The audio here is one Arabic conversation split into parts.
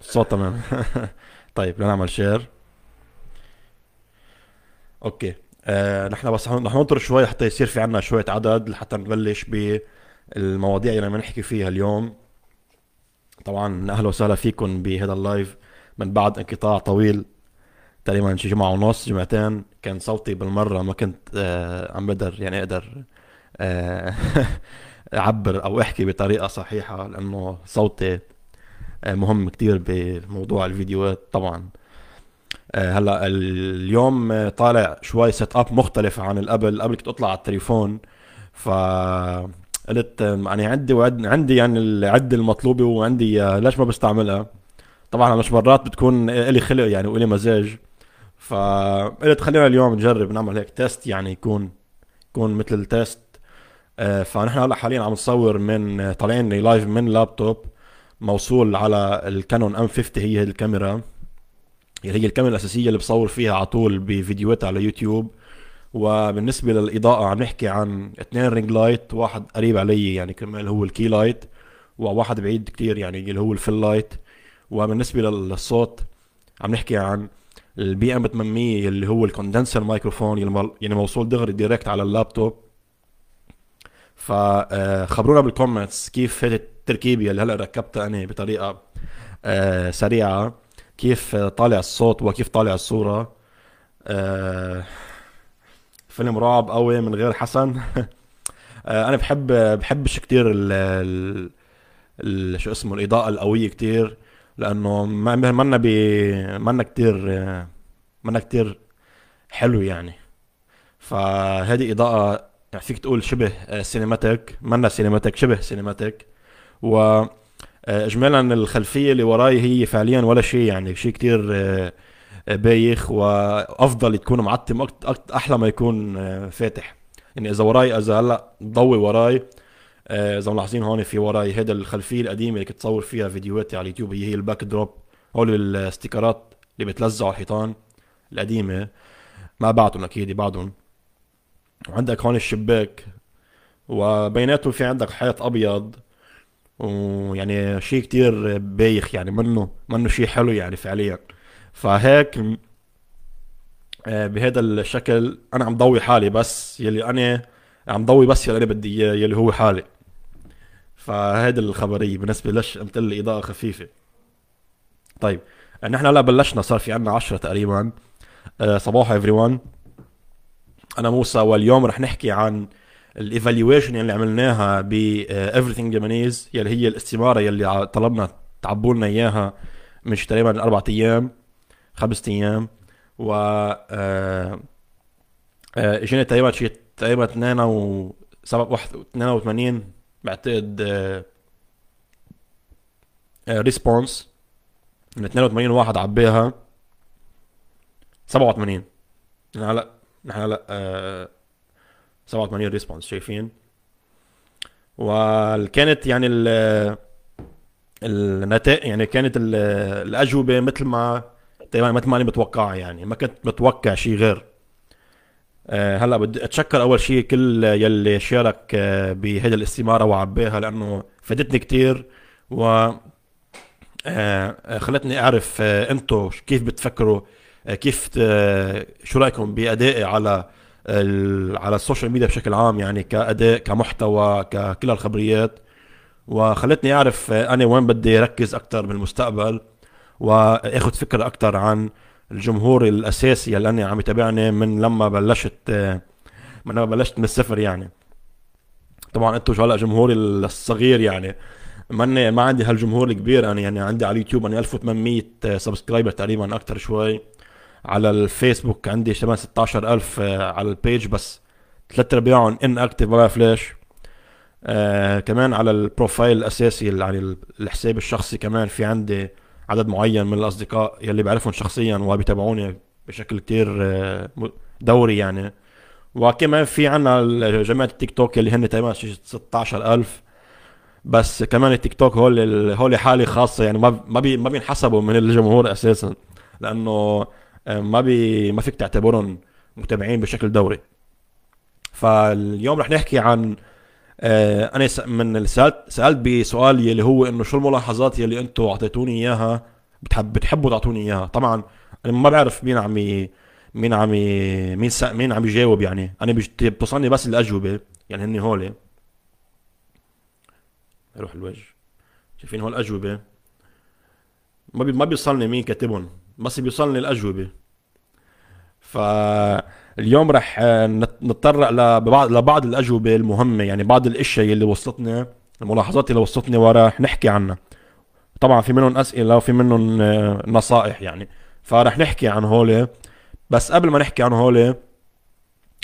الصوت تمام. طيب لنعمل share okay. آه نحن بس رح ننطر شوي حتى يصير في عنا شوية عدد لحتى نبلش بالمواضيع اللي بدنا نحكي فيها اليوم. طبعا أهلا وسهلا فيكم بهذا ال live من بعد انقطاع طويل تقريبا شي جمعة ونص جمعتين. كان صوتي بالمرة ما كنت آه عم بقدر يعني أقدر آه أعبر أو أحكي بطريقة صحيحة لأنه صوتي مهم كتير بموضوع الفيديوهات طبعا. آه هلأ اليوم طالع شوي setup مختلف عن قبل قبل كنت أطلع على التليفون ف قلت يعني عندي وعندي يعني العده المطلوبة وعندي ليش ما بستعملها؟ طبعا مش مرات بتكون إلي خلق يعني وإلي مزاج. فقلت خلينا اليوم نجرب نعمل هيك test يعني يكون يكون مثل ال test آه، فنحن هلأ حاليا عم نصور من طالعين live من لابتوب موصول على ال Canon M50 هي الكاميرا. اللي هي الكاميرا الأساسية اللي بصور فيها على طول بفيديوهات على يوتيوب. وبالنسبة للإضاءة عم نحكي عن اثنين ring light واحد قريب علي يعني كمان هو ال key light وواحد بعيد كتير يعني اللي هو ال fill light. وبالنسبة للصوت عم نحكي عن ال BM 800 اللي هو ال condenser microphone يعني موصول دغري direct على اللابتوب. فخبرونا بالكومنتس كيف هذه التركيبه اللي هلا ركبتها أنا بطريقة آه، سريعة. كيف طالع الصوت وكيف طالع الصورة؟ آه، فيلم رعب قوي من غير حسن. آه، أنا بحب بحبش كتير ال ال شو اسمه الإضاءة القوية كتير لأنه ما منا ب منا كتير منا كتير حلو يعني. فهذه إضاءة يعني فيك تقول شبه cinematic منا cinematic شبه cinematic و آه، اجمالا الخلفية اللي وراي هي فعليا ولا شيء يعني شيء كتير آه، بايخ وأفضل تكون معتم أحلى ما يكون آه، فاتح. يعني إذا وراي إذا هلأ ضوي وراي إذا ملاحظين هون في وراي هيدا الخلفية القديمة اللي كنت تصور فيها فيديوهاتي على اليوتيوب هي هي ال backdrop هول الستيكرات اللي بتلزقوا على الحيطان القديمة. ما بعتهم أكيد بعدهم. وعندك هون الشباك وبيناتهم في عندك حيط أبيض. ويعني شيء كتير بايخ يعني منه منه شيء حلو يعني فعليا. فهيك آه، بهذا الشكل أنا عم ضوي حالي بس يلي أنا عم ضوي بس يلي أنا بدي إياه يلي هو حالي. فهيدي الخبرية بالنسبة ليش قلت لي اضاءه خفيفة. طيب نحن هلا بلشنا صار في عنا عشرة تقريبا. آه، صباح everyone أنا موسى واليوم رح نحكي عن ال evaluation اللي عملناها ب Everything Lebanese يلي هي الاستماره يلي طلبنا تعبوا لنا إياها من تقريبا أربع أيام خمس أيام و آه، آه، إجينا تقريبا شي تقريبا 2 و 82 بعتقد response من 82 واحد عبيها 87 هلا نحن هلا 87 response شايفين؟ وكانت يعني ال النتائج يعني كانت الأجوبة مثل ما تقريبا مثل ما أنا متوقعها يعني ما كنت متوقع شيء غير. أه هلأ بدي أتشكر أول شيء كل يلي شارك أه بهيدي الاستمارة وعباها لأنه فادتني كتير و أه خلتني أعرف أه أنتم كيف بتفكروا كيف شو رأيكم بأدائي على على ال social media بشكل عام يعني كأداء كمحتوى ككل الخبريات. وخلتني أعرف أنا وين بدي أركز أكثر بالمستقبل وآخذ فكرة أكثر عن الجمهور الأساسي اللي أنا عم يتابعني من لما بلشت من لما بلشت من الصفر يعني. طبعا أنتم هلأ جمهوري الصغير يعني ماني ما عندي هالجمهور الكبير أنا يعني عندي على اليوتيوب أنا 1800 subscriber تقريبا أكثر شوي. على الفيسبوك عندي تقريبا 16000 آه، على ال page بس. ثلاث ارباعهم inactive ما بعرف ليش. آه كمان على ال profile الأساسي يعني الحساب الشخصي كمان في عندي عدد معين من الأصدقاء يلي بعرفهم شخصيا وبيتابعوني بشكل كتير آه، دوري يعني. وكمان في عنا جماعة التيك توك اللي هن تقريبا 16000 بس كمان التيك توك هول هول حالة خاصة يعني ما ما بينحسبوا من الجمهور أساسا لأنه ما بي ما فيك تعتبرهم متابعين بشكل دوري. فاليوم رح نحكي عن آه، أنا من سالت سألت بسؤال يلي هو إنه شو الملاحظات يلي أنتم أعطيتوني إياها بتحب بتحبوا تعطوني إياها؟ طبعا أنا ما بعرف مين عم مين عم مين. مين عم يجاوب يعني. أنا بتوصلني بس الأجوبة يعني هني هول. يروح الوجه. شايفين هول الاجوبه ما. ما بيوصلني مين كاتبهم. بس بيوصلني الأجوبة. فاليوم رح نتطرق لبعض لبعض الأجوبة المهمة يعني بعض الإشياء اللي وصلتنا الملاحظات اللي وصلتني ورح نحكي عنها. طبعا في منهم أسئلة وفي منهم آه، نصائح يعني. فرح نحكي عن هول. بس قبل ما نحكي عن هول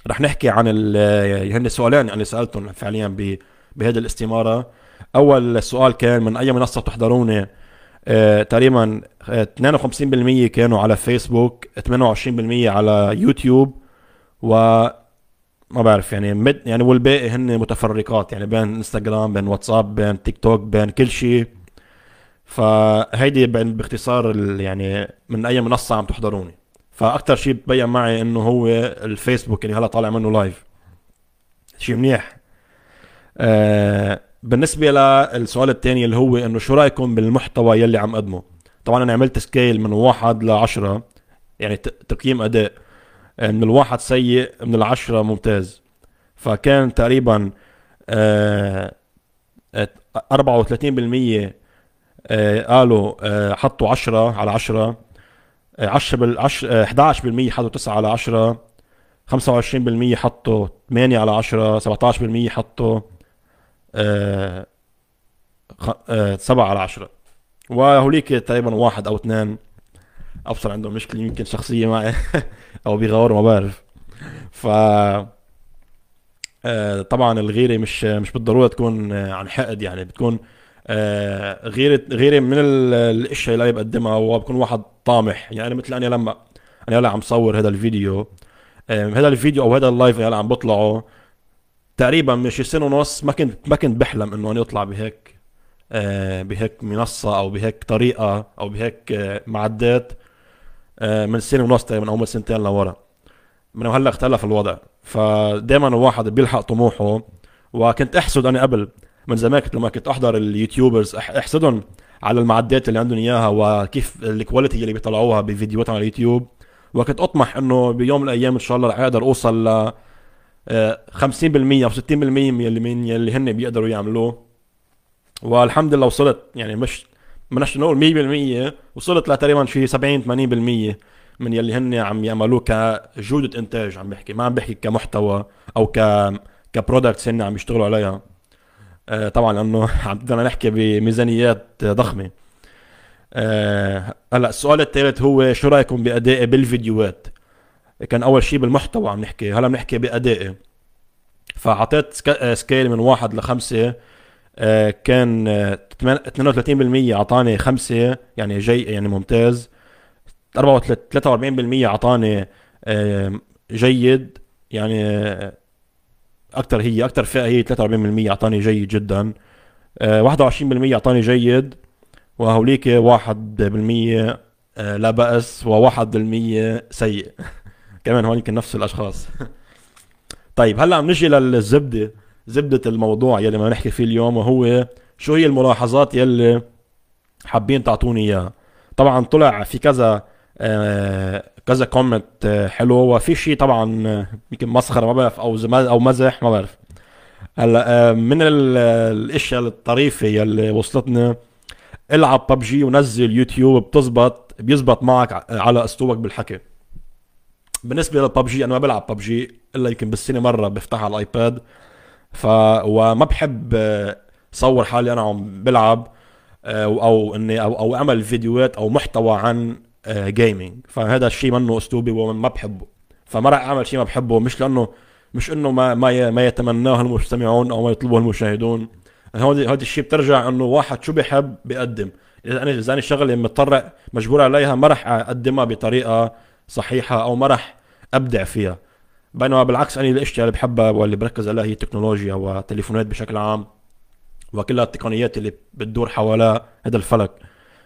رح نحكي عن آه، هن سؤالين يعني سألتهم فعليا بهذه الاستمارة. أول سؤال كان من أي منصة تحضروني؟ آه تقريبا 52% كانوا على فيسبوك 28% على يوتيوب و ما بعرف يعني مد يعني والباقي هن متفرقات يعني بين إنستغرام بين واتساب بين تيك توك بين كل شيء. فهيدي باختصار يعني من أي منصة عم تحضروني. فاكثر شيء ببين معي إنه هو الفيسبوك اللي هلا طالع منه live شيء منيح. آه بالنسبة للسؤال الثاني اللي هو إنه شو رأيكم بالمحتوى يلي عم اقدمه طبعا أنا عملت scale من واحد لعشرة يعني تقييم أداء. من الواحد سيء من العشرة ممتاز. فكان تقريبا آه 34% آه قالوا آه حطوا 10 على 10 10 بال 10 11% حطوا 9 على 10 25% حطوا 8 على 10 17% حطوا. آه آه 7 على 10 وهوليك تقريبا واحد أو اثنين أبصر عندهم مشكلة يمكن شخصية معي أو بيغوروا ما بعرف. ف آه طبعا الغيرة مش مش بالضرورة تكون عن حقد يعني بتكون غيرة غيرة من الإشياء اللي بقدمها وبكون واحد طامح. يعني مثل أنا لما أنا هلأ عم صور هذا الفيديو. هذا الفيديو أو هذا اللايف اللي هلأ عم بطلعه تقريبا من شي سنة ونص ما كنت ما كنت بحلم إنه أنا اطلع بهيك آه بهيك منصة أو بهيك طريقة أو بهيك آه معدات آه من سنة ونص تقريبا أو من سنتين لورا. من هلأ اختلف الوضع. فدائما الواحد بيلحق طموحه. وكنت أحسد أنا قبل من زمان كنت لما كنت أحضر ال YouTubers أحسدهم على المعدات اللي عندهم إياها وكيف ال quality اللي بيطلعوها بفيديوهاتهم على اليوتيوب. وكنت أطمح إنه بيوم من الأيام إن شاء الله رح أقدر أوصل 50% أو 60% من يلي من يلي هن بيقدروا يعملوه. والحمد لله وصلت يعني مش بدناش نقول 100% وصلت لتقريبا شي 70 80% من يلي هن عم يعملوه كجوده إنتاج عم بحكي ما عم بحكي كمحتوى أو ك كبرودكتس هن عم يشتغلوا عليها. آه، طبعا لأنه عم بدنا نحكي بميزانيات ضخمة. آه، هلأ السؤال الثالث هو شو رأيكم بادائي بالفيديوهات؟ كان أول شيء بالمحتوى عم نحكي هلا بنحكي بأدائي. فأعطيت scale من واحد لخمسة آه، كان 32% أعطاني خمسة يعني جي يعني ممتاز. 43% أعطاني جيد يعني أكثر هي أكثر فئة هي 43% أعطاني جيد جدا. 21% آه، أعطاني جيد وهوليك 1% آه، لا بأس و1% سيء. كمان هون يمكن نفس الأشخاص. طيب هلأ عم نجي للزبدة زبدة الموضوع يلي ما نحكي فيه اليوم وهو شو هي الملاحظات يلي حابين تعطوني إياها. طبعا طلع في كذا آه كذا كومنت آه، حلو وفي شيء طبعا آه، يمكن مسخرة ما بعرف أو أو مزح ما بعرف. هلأ آه، من الأشياء الطريفة يلي وصلتنا العب ببجي ونزل يوتيوب بتزبط بيزبط معك على أسلوبك بالحكي. بالنسبة للببجي أنا ما بلعب ببجي إلا يمكن بالسنة مرة بفتحها على ال iPad. ف وما بحب صور حالي أنا عم بلعب أو إني أو, أو أعمل فيديوهات أو محتوى عن gaming آه، فهذا الشيء منه أسلوبي وما بحبه. فما راح أعمل شيء ما بحبه مش لأنه مش إنه ما ما ما يتمناه المستمعون أو ما يطلبه المشاهدون. هون هذا الشيء بترجع إنه واحد شو بيحب بيقدم. إذا أنا إذا أنا شغلة مضطر مجبور عليها ما راح أقدمها بطريقة صحيحة أو ما راح أبدع فيها. بينما بالعكس أنا الاشياء اللي بحبها واللي بركز عليها هي التكنولوجيا والتليفونات بشكل عام وكلها التقنيات اللي بتدور حوالى هذا الفلك.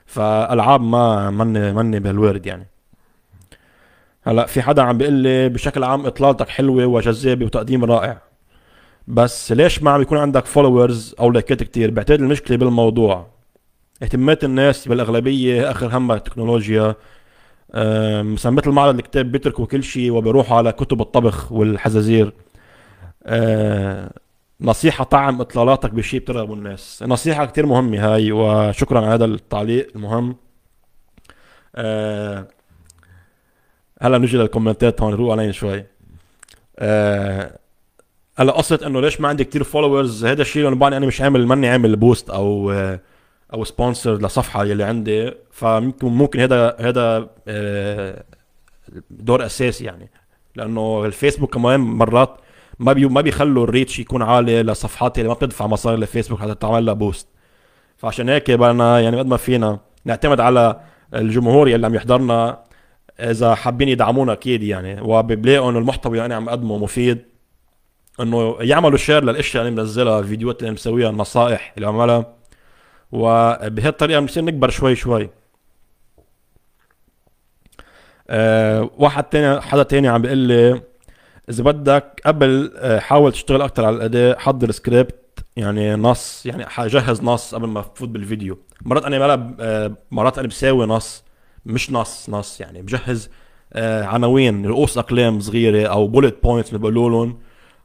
فألعاب ما مني مني بالورد يعني. هلا في حدا عم بيقول لي بشكل عام إطلالتك حلوة وجذابة وتقديم رائع. بس ليش ما عم يكون عندك followers أو لايكات كتير؟ بعتقد المشكلة بالموضوع. اهتمامات الناس بالأغلبية آخر همها التكنولوجيا. مثلا مثل معرض الكتاب بيتركوا كل شيء وبيروحوا على كتب الطبخ والحزازير. نصيحة طعم إطلالاتك بشيء بترغب الناس. نصيحة كتير مهمة هاي وشكرا على هذا التعليق المهم. أه هلا نجي للكومنتات هون نروح علينا شوي. أه هلا قصة إنه ليش ما عندي كتير followers هذا الشيء اللي أنا مش عامل ماني عامل boost أو أو sponsor لصفحة يلي عندي فممكن ممكن هذا هذا آه، دور أساسي يعني. لأنه الفيسبوك كمان مرات ما بي ما بيخلوا ال reach يكون عالي لصفحات اللي ما بتدفع مصاري لفيسبوك حتى تعمل لها boost فعشان هيك بدنا يعني قد ما فينا نعتمد على الجمهور يلي عم يحضرنا إذا حابين يدعمونا أكيد يعني. وبيلاقوا انه المحتوى اللي أنا عم أقدمه مفيد إنه يعملوا share للأشياء اللي منزلها الفيديوهات اللي مسويها النصائح اللي عملها. وبهالطريقة بنصير نكبر شوي شوي. أه واحد تاني حدا تاني عم بيقول لي إذا بدك قبل آه، حاول تشتغل أكثر على الاداء حضر سكريبت يعني نص يعني جهز نص قبل ما تفوت بالفيديو. مرات أنا بلا آه، مرات أنا بساوي نص مش نص نص يعني بجهز آه، عناوين رؤوس أقلام صغيرة أو bullet points بيقولوا لهم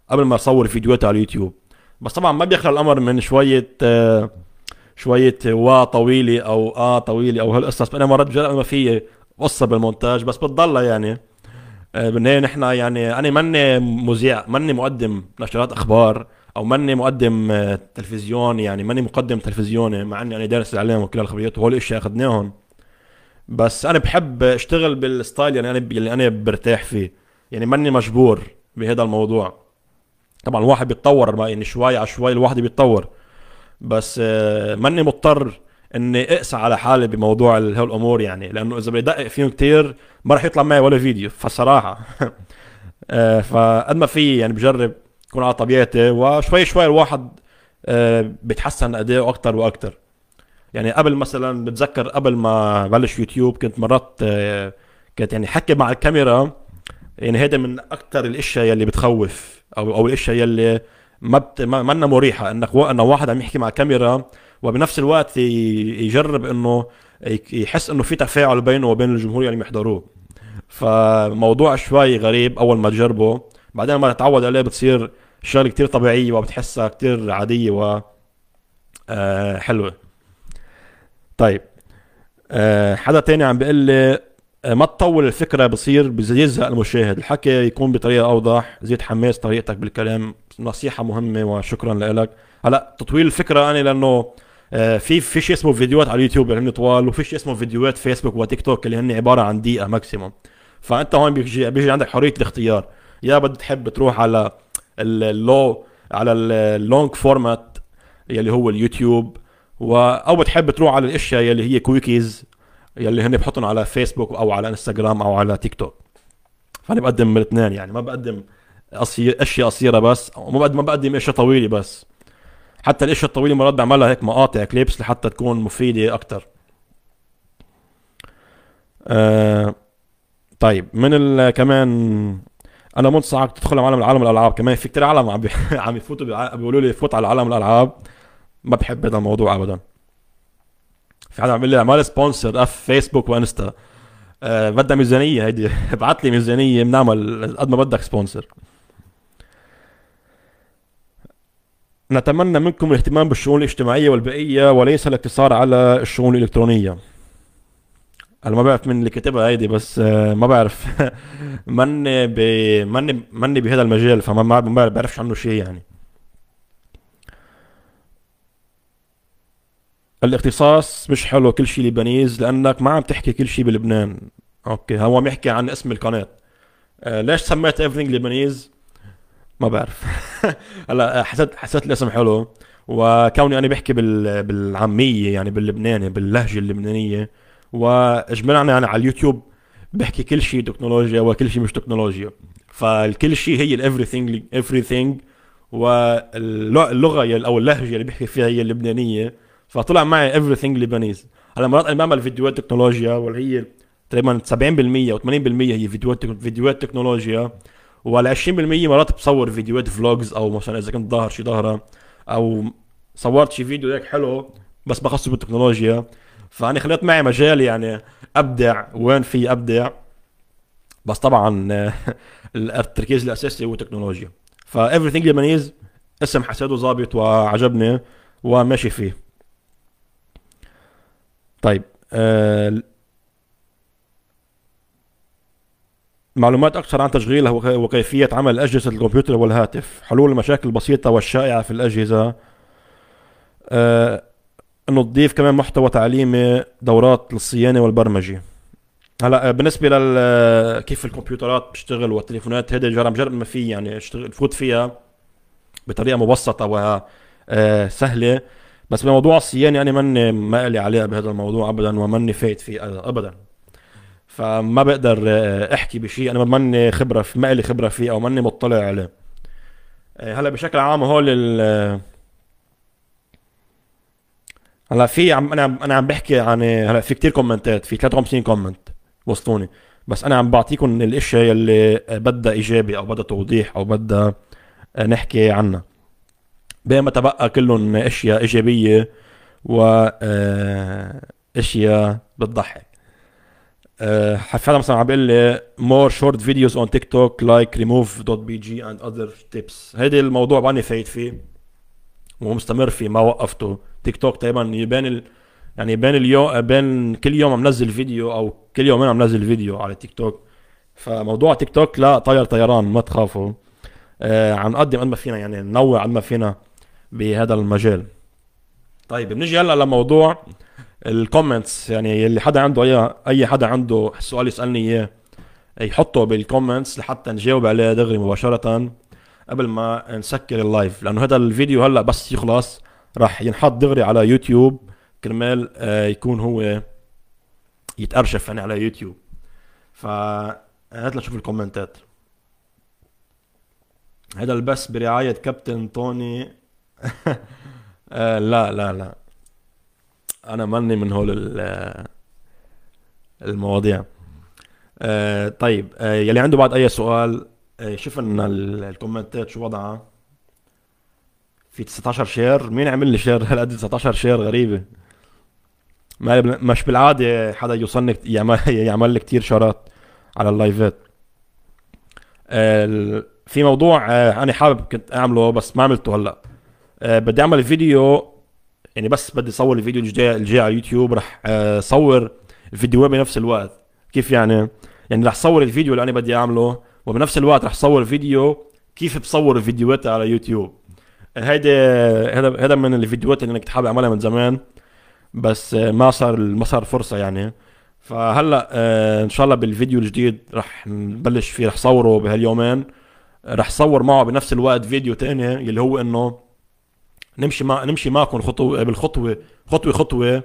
قبل ما أصور فيديوهات على اليوتيوب. بس طبعا ما بيخلى الأمر من شوية شوية وا طويلة أو آه طويلة أو هالقصص أنا مرات بجرب ما في قصة بالمونتاج بس بتضلها يعني. بالنهايه نحن يعني أنا ماني مذيع ماني مقدم نشرات أخبار أو ماني مقدم آه، تلفزيون يعني ماني مقدم تلفزيوني مع إني أنا دارس الإعلام وكل الخبريات وهول الأشياء أخذناهم. بس أنا بحب أشتغل بالستايل يعني أنا اللي أنا برتاح فيه. يعني ماني مجبور بهذا الموضوع. طبعا الواحد بيتطور يعني شوي على شوي الواحد بيتطور. بس آه، ماني مضطر إني أقسى على حالي بموضوع هالامور يعني لأنه إذا بدقق فيهم كتير ما راح يطلع معي ولا فيديو فالصراحه آه، فقد ما في يعني بجرب اكون على طبيعتي وشوي شوي الواحد آه، بيتحسن اداؤه أكثر وأكثر يعني قبل مثلا بتذكر قبل ما بلش يوتيوب كنت مرات كنت يعني حكي مع الكاميرا يعني هيدا من أكثر الأشياء يلي بتخوف أو أو الأشياء يلي ما بت... ما لنا مريحة انك. إنه واحد عم يحكي مع كاميرا وبنفس الوقت. يجرب إنه يحس إنه في تفاعل بينه وبين الجمهور اللي يحضروه فموضوع شوي غريب أول ما تجربه بعدين لما تتعود عليه بتصير شغلة كتير طبيعية وبتحسها كتير عادية و آه حلوة طيب آه حدا تاني عم بيقول لي ما تطول الفكرة بصير بيزهق المشاهد. الحكي يكون بطريقة أوضح زيد حماس طريقتك بالكلام نصيحة مهمة وشكرا لك هلا تطويل الفكرة أنا لأنه آه، في في شيء اسمه فيديوهات على اليوتيوب اللي هن طوال وفي شيء اسمه فيديوهات فيسبوك وتيك توك اللي هن عبارة عن دقيقة ماكسيموم فأنت هون بيجي بيجي عندك حرية الاختيار. يا بدك تحب تروح على اللو على ال long format يلي هو اليوتيوب و أو بتحب تروح على الأشياء يلي هي quickies يلي هن بحطهم على فيسبوك أو على إنستغرام أو على تيك توك فأنا بقدم الاثنين يعني ما بقدم أشياء قصيرة بس وما بقدم ما بقدم اشياء طويلة بس. حتى الاشياء الطويلة مرات بعملها هيك مقاطع clips لحتى تكون مفيدة أكثر آه طيب من كمان أنا منصحك تدخل على عالم عالم الألعاب كمان. في كتير عالم عم عم يفوتوا بيقولوا لي فوت على عالم الألعاب. ما بحب هذا الموضوع ابدا. حدا عم لي اعمل sponsor أف فيسبوك وانستا. أه بدها ميزانية هيدي. ابعث لي ميزانية بنعمل قد ما بدك sponsor. نتمنى منكم الاهتمام بالشؤون الاجتماعية والبيئية وليس الاقتصار على الشؤون الإلكترونية. أنا ما بعرف من اللي كتبها هيدي بس آه، ما بعرف. مني ب مني بهذا المجال فما ما بعرفش عنه شيء يعني. الاختصاص مش حلو كل شيء لبنيز لأنك ما عم تحكي كل شيء بلبنان. أوكي هو عم يحكي عن اسم القناة. آه ليش سميت everything لبنيز ما بعرف. هلا حسيت حسيت الاسم حلو. وكوني أنا بحكي بال... بالعامية يعني باللبناني باللهجة اللبنانية. واجمالا يعني على اليوتيوب بحكي كل شيء تكنولوجيا وكل شيء مش تكنولوجيا. فالكل شيء هي ال everything everything واللغة أو اللهجة اللي بحكي فيها هي اللبنانية. فطلع معي Everything Lebanese هلا مرات أنا بعمل فيديوهات تكنولوجيا واللي هي تقريبا 70% أو 80% هي فيديوهات فيديوهات تكنولوجيا. وعلى 20% مرات بصور فيديوهات vlogs أو مثلا إذا كنت ضاهر شي ضهرة أو صورت شي فيديو هيك حلو بس بخصص بالتكنولوجيا. فأنا خليت معي مجال يعني أبدع وين في أبدع. بس طبعا التركيز الأساسي هو تكنولوجيا. ف everything Lebanese اسم حسيته ظابط وعجبني وماشي فيه. طيب آه معلومات أكثر عن تشغيلها وكيفية عمل أجهزة الكمبيوتر والهاتف. حلول المشاكل البسيطة والشائعة في الأجهزة. آه انه تضيف كمان محتوى تعليمي دورات للصيانة والبرمجة. هلا آه، بالنسبة لل آه، كيف الكمبيوترات بتشتغل والتليفونات هيدا جرب جرب ما في يعني اشتغل فوت فيها بطريقة مبسطة وسهله آه، بس بموضوع الصيانة أنا ماني ما لي عليها بهذا الموضوع ابدا وماني فايت فيه ابدا. فما بقدر أحكي بشيء أنا ماني خبرة في لي خبرة فيه أو ماني مطلع عليه. هلأ بشكل عام هول هلأ في عم أنا أنا عم بحكي عن هلأ في كتير comment ات في 53 comment وصلوني بس أنا عم بعطيكم الأشياء يلي بدها إيجابي أو بدها توضيح أو بدها نحكي عنها. بينما تبقى كلهم أشياء إيجابية و آه، أشياء بتضحك. أه حدا مثلا عم بيقول لي more short videos on TikTok like remove.bg and other tips. هيدي الموضوع أنا فايت فيه ومستمر فيه ما وقفته. تيك توك تقريبا يبان ال... يعني بين اليوم بين كل يوم عم نزل فيديو أو كل يومين عم نزل فيديو على تيك توك فموضوع تيك توك لا طير طيران ما تخافوا. آه عم نقدم قد ما فينا يعني ننوع قد ما فينا. بهذا المجال. طيب بنجي هلا لموضوع ال comments يعني اللي حدا عنده اي أي حدا عنده سؤال يسألني إياه يحطه بال comments لحتى نجاوب عليه دغري مباشرة قبل ما نسكر ال live لأنه هذا الفيديو هلا بس يخلص راح ينحط دغري على يوتيوب كرمال آه، يكون هو يتأرشف يعني على يوتيوب. ف هات لنشوف ال comment ات هذا البث برعاية كابتن طوني آه لا لا لا. أنا ماني من هول آه، المواضيع. آه طيب يلي عنده بعد أي سؤال آه شفنا ال comment ات شو وضعها. في 19 share. مين عمل لي share؟ هالقد 19 share غريبة. ما مش بالعادة حدا يوصلني يعمل يعمل لي كثير share ات على ال live ات. في موضوع أنا حابب كنت أعمله بس ما عملته هلأ. آه، بدي أعمل فيديو يعني بس بدي أصور الفيديو الجاي الجاي على اليوتيوب رح آه، صور الفيديو بنفس الوقت. كيف يعني؟ يعني رح صور الفيديو اللي أنا بدي أعمله وبنفس الوقت رح صور فيديو كيف بصور الفيديوهات على يوتيوب. هيدي هذا هذا من الفيديوهات اللي أنا كنت حابب أعملها من زمان بس ما صار ما صار فرصة يعني. فهلأ آه، إن شاء الله بالفيديو الجديد رح نبلش فيه رح صوره بهاليومين. رح صور معه بنفس الوقت فيديو تاني اللي هو إنه نمشي مع نمشي معكم خطوه بالخطوه خطوه خطوة.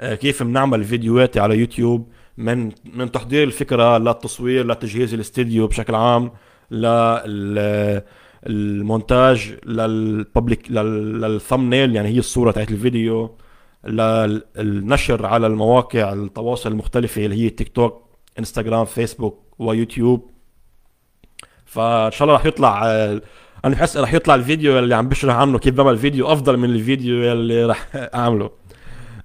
آه، كيف بنعمل فيديوهات على يوتيوب؟ من من تحضير الفكرة للتصوير لتجهيز الاستديو بشكل عام لل المونتاج لل public لل thumbnail يعني هي الصورة تاعت الفيديو للنشر على المواقع التواصل المختلفة اللي هي تيك توك انستغرام فيسبوك ويوتيوب. فإن شاء الله رح يطلع أنا بحس رح يطلع الفيديو اللي عم بشرح عنه كيف بعمل فيديو أفضل من الفيديو اللي رح اعمله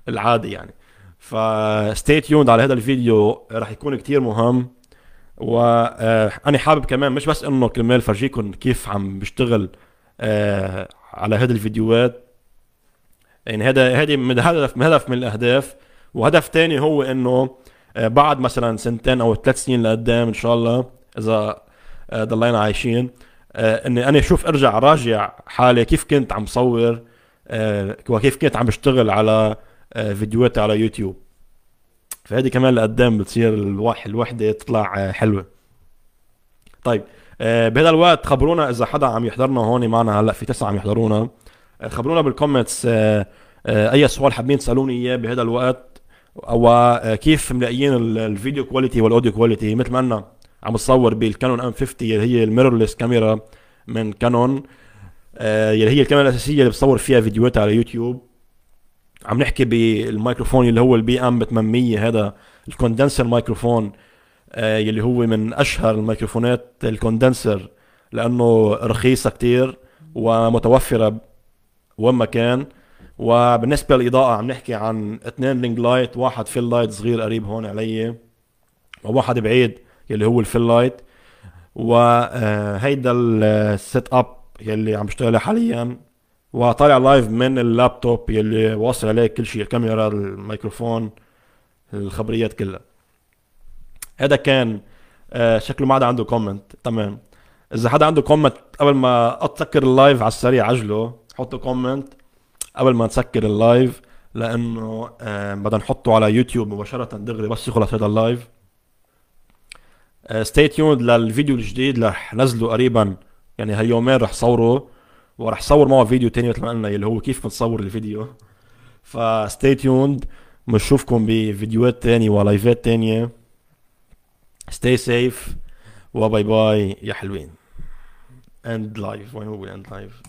العادي يعني. فستي تيوند على هذا الفيديو رح يكون كتير مهم. وأنا آه، حابب كمان مش بس إنه كرمال فرجيكم كيف عم بشتغل آه، على هذه الفيديوهات. يعني هذا هذه من هدف من هدف من الأهداف. وهدف تاني هو إنه آه، بعد مثلا سنتين أو ثلاث سنين لقدام إن شاء الله إذا ضلينا عايشين إني أنا أشوف أرجع راجع حالي كيف كنت عم صور وكيف كنت عم بشتغل على فيديوهاتي على يوتيوب. فهذه كمان لقدام بتصير الوحدة تطلع حلوة. طيب آه، بهذا الوقت خبرونا إذا حدا عم يحضرنا هون معنا هلأ في تسعة عم يحضرونا. آه، خبرونا بالكومنتس آه، أي سؤال حابين تسألوني إياه بهذا الوقت أو كيف ملاقيين الفيديو quality وال audio quality مثل ما أنا عم بصور بال Canon M50 اللي هي ال mirrorless camera من Canon اللي هي الكاميرا الأساسية اللي بصور فيها فيديوهات على يوتيوب. عم نحكي بالميكروفون اللي هو ال BM 800 هذا ال condenser microphone آه يلي هو من أشهر الميكروفونات ال condenser لأنه رخيصة كتير ومتوفرة وين ما كان. وبالنسبة للإضاءة عم نحكي عن اثنين ring light واحد fill light صغير قريب هون علي وواحد بعيد. يلي هو ال fill light وهيدا ال setup يلي عم بشتغل حاليا وطالع live من اللابتوب يلي واصل عليه كل شيء الكاميرا الميكروفون الخبريات كلها. هذا كان آه، شكله ما عاد عنده comment تمام. إذا حدا عنده comment قبل ما اتسكر ال live على السريع عجله حطوا comment قبل ما نسكر ال live لأنه آه، بدنا نحطه على يوتيوب مباشرة. دغري بس يخلص هذا ال live stay tuned للفيديو الجديد رح نزله قريبا. يعني هاليومين رح صوره ورح صور معه فيديو تاني مثل ما قلنا اللي هو كيف بنصور الفيديو. ف stay tuned بنشوفكم بفيديوهات تانية و live ات تانية. stay safe و bye bye يا حلوين. end live وين هو end live